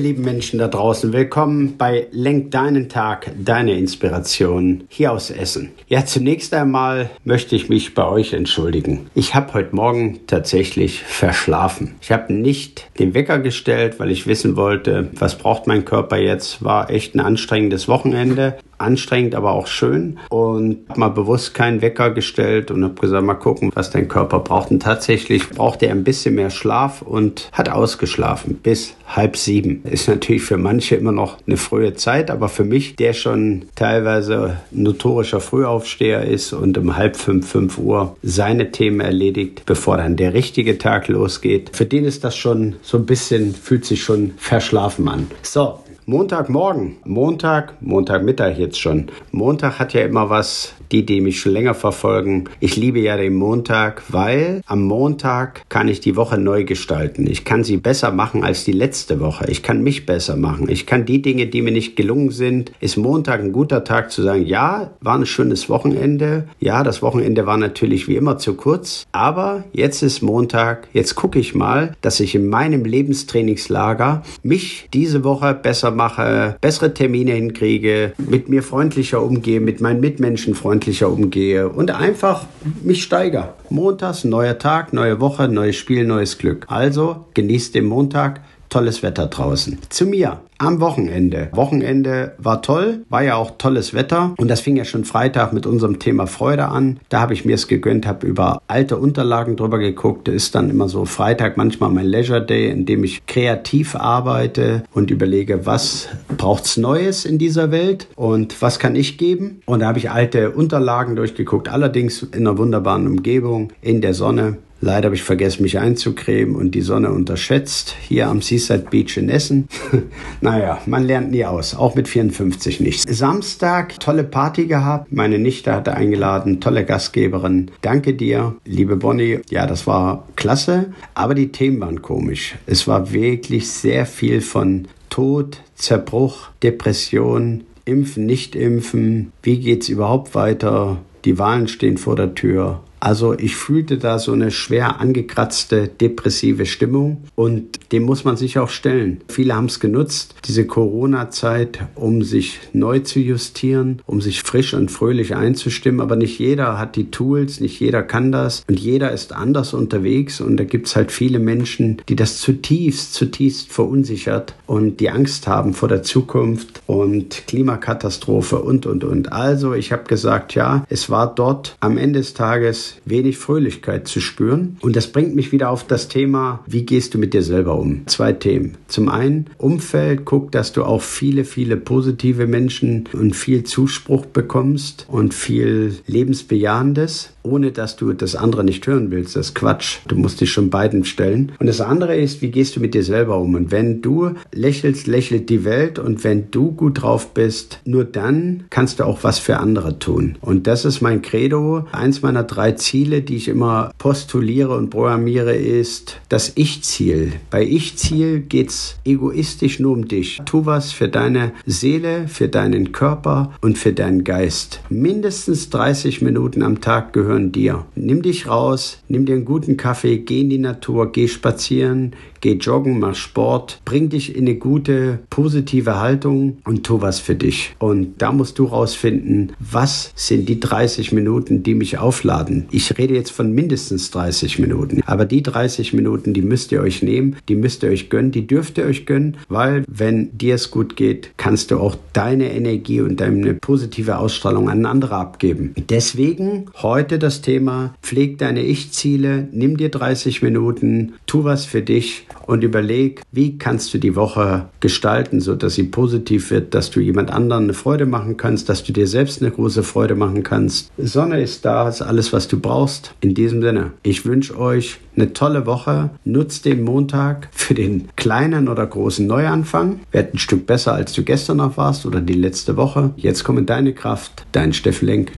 Ihr lieben Menschen da draußen, willkommen bei Lenk deinen Tag, deine Inspiration hier aus Essen. Ja, zunächst einmal möchte ich mich bei euch entschuldigen. Ich habe heute Morgen tatsächlich verschlafen. Ich habe nicht den Wecker gestellt, weil ich wissen wollte, was braucht mein Körper jetzt. War echt ein anstrengendes Wochenende anstrengend, aber auch schön. Und habe mal bewusst keinen Wecker gestellt und habe gesagt, mal gucken, was dein Körper braucht. Und tatsächlich braucht er ein bisschen mehr Schlaf und hat ausgeschlafen bis halb sieben. Ist natürlich für manche immer noch eine frühe Zeit, aber für mich, der schon teilweise notorischer Frühaufsteher ist und um halb fünf, fünf Uhr seine Themen erledigt, bevor dann der richtige Tag losgeht, für den ist das schon so ein bisschen, fühlt sich schon verschlafen an. So, Montagmorgen, Montag, Montagmittag jetzt schon. Montag hat ja immer was, die, die mich schon länger verfolgen. Ich liebe ja den Montag, weil am Montag kann ich die Woche neu gestalten. Ich kann sie besser machen als die letzte Woche. Ich kann mich besser machen. Ich kann die Dinge, die mir nicht gelungen sind, ist Montag ein guter Tag zu sagen, ja, war ein schönes Wochenende. Ja, das Wochenende war natürlich wie immer zu kurz. Aber jetzt ist Montag. Jetzt gucke ich mal, dass ich in meinem Lebenstrainingslager mich diese Woche besser mache, bessere Termine hinkriege, mit mir freundlicher umgehe, mit meinen Mitmenschen freundlicher umgehe und einfach mich steigere. Montags, neuer Tag, neue Woche, neues Spiel, neues Glück. Also genießt den Montag, tolles Wetter draußen. Zu mir am Wochenende. Wochenende war toll, war ja auch tolles Wetter und das fing ja schon Freitag mit unserem Thema Freude an. Da habe ich mir es gegönnt, habe über alte Unterlagen drüber geguckt. Ist dann immer so Freitag manchmal mein Leisure Day, in dem ich kreativ arbeite und überlege, was braucht's Neues in dieser Welt und was kann ich geben? Und da habe ich alte Unterlagen durchgeguckt, allerdings in einer wunderbaren Umgebung, in der Sonne. Leider habe ich vergessen, mich einzucremen und die Sonne unterschätzt. Hier am Seaside Beach in Essen. naja, man lernt nie aus, auch mit 54 nicht. Samstag, tolle Party gehabt. Meine Nichte hatte eingeladen, tolle Gastgeberin. Danke dir, liebe Bonnie. Ja, das war klasse, aber die Themen waren komisch. Es war wirklich sehr viel von Tod, Zerbruch, Depression, Impfen, nicht impfen. Wie geht's überhaupt weiter? Die Wahlen stehen vor der Tür. Also ich fühlte da so eine schwer angekratzte depressive Stimmung und dem muss man sich auch stellen. Viele haben es genutzt, diese Corona-Zeit, um sich neu zu justieren, um sich frisch und fröhlich einzustimmen, aber nicht jeder hat die Tools, nicht jeder kann das und jeder ist anders unterwegs und da gibt es halt viele Menschen, die das zutiefst, zutiefst verunsichert und die Angst haben vor der Zukunft und Klimakatastrophe und, und, und. Also ich habe gesagt, ja, es war dort am Ende des Tages wenig Fröhlichkeit zu spüren. Und das bringt mich wieder auf das Thema, wie gehst du mit dir selber um? Zwei Themen. Zum einen, Umfeld, guck, dass du auch viele, viele positive Menschen und viel Zuspruch bekommst und viel Lebensbejahendes ohne dass du das andere nicht hören willst. Das ist Quatsch. Du musst dich schon beiden stellen. Und das andere ist, wie gehst du mit dir selber um? Und wenn du lächelst, lächelt die Welt. Und wenn du gut drauf bist, nur dann kannst du auch was für andere tun. Und das ist mein Credo. Eins meiner drei Ziele, die ich immer postuliere und programmiere, ist das Ich-Ziel. Bei Ich-Ziel geht's egoistisch nur um dich. Tu was für deine Seele, für deinen Körper und für deinen Geist. Mindestens 30 Minuten am Tag gehören dir. Nimm dich raus, nimm dir einen guten Kaffee, geh in die Natur, geh spazieren, geh joggen, mach Sport, bring dich in eine gute, positive Haltung und tu was für dich. Und da musst du rausfinden, was sind die 30 Minuten, die mich aufladen. Ich rede jetzt von mindestens 30 Minuten, aber die 30 Minuten, die müsst ihr euch nehmen, die müsst ihr euch gönnen, die dürft ihr euch gönnen, weil wenn dir es gut geht, kannst du auch deine Energie und deine positive Ausstrahlung an andere abgeben. Deswegen heute das Thema, pfleg deine Ich-Ziele, nimm dir 30 Minuten, tu was für dich und überleg, wie kannst du die Woche gestalten, so dass sie positiv wird, dass du jemand anderen eine Freude machen kannst, dass du dir selbst eine große Freude machen kannst. Sonne ist da, ist alles, was du brauchst. In diesem Sinne, ich wünsche euch eine tolle Woche. Nutzt den Montag für den kleinen oder großen Neuanfang. Werd ein Stück besser, als du gestern noch warst oder die letzte Woche. Jetzt komm in deine Kraft. Dein Steff Lenk.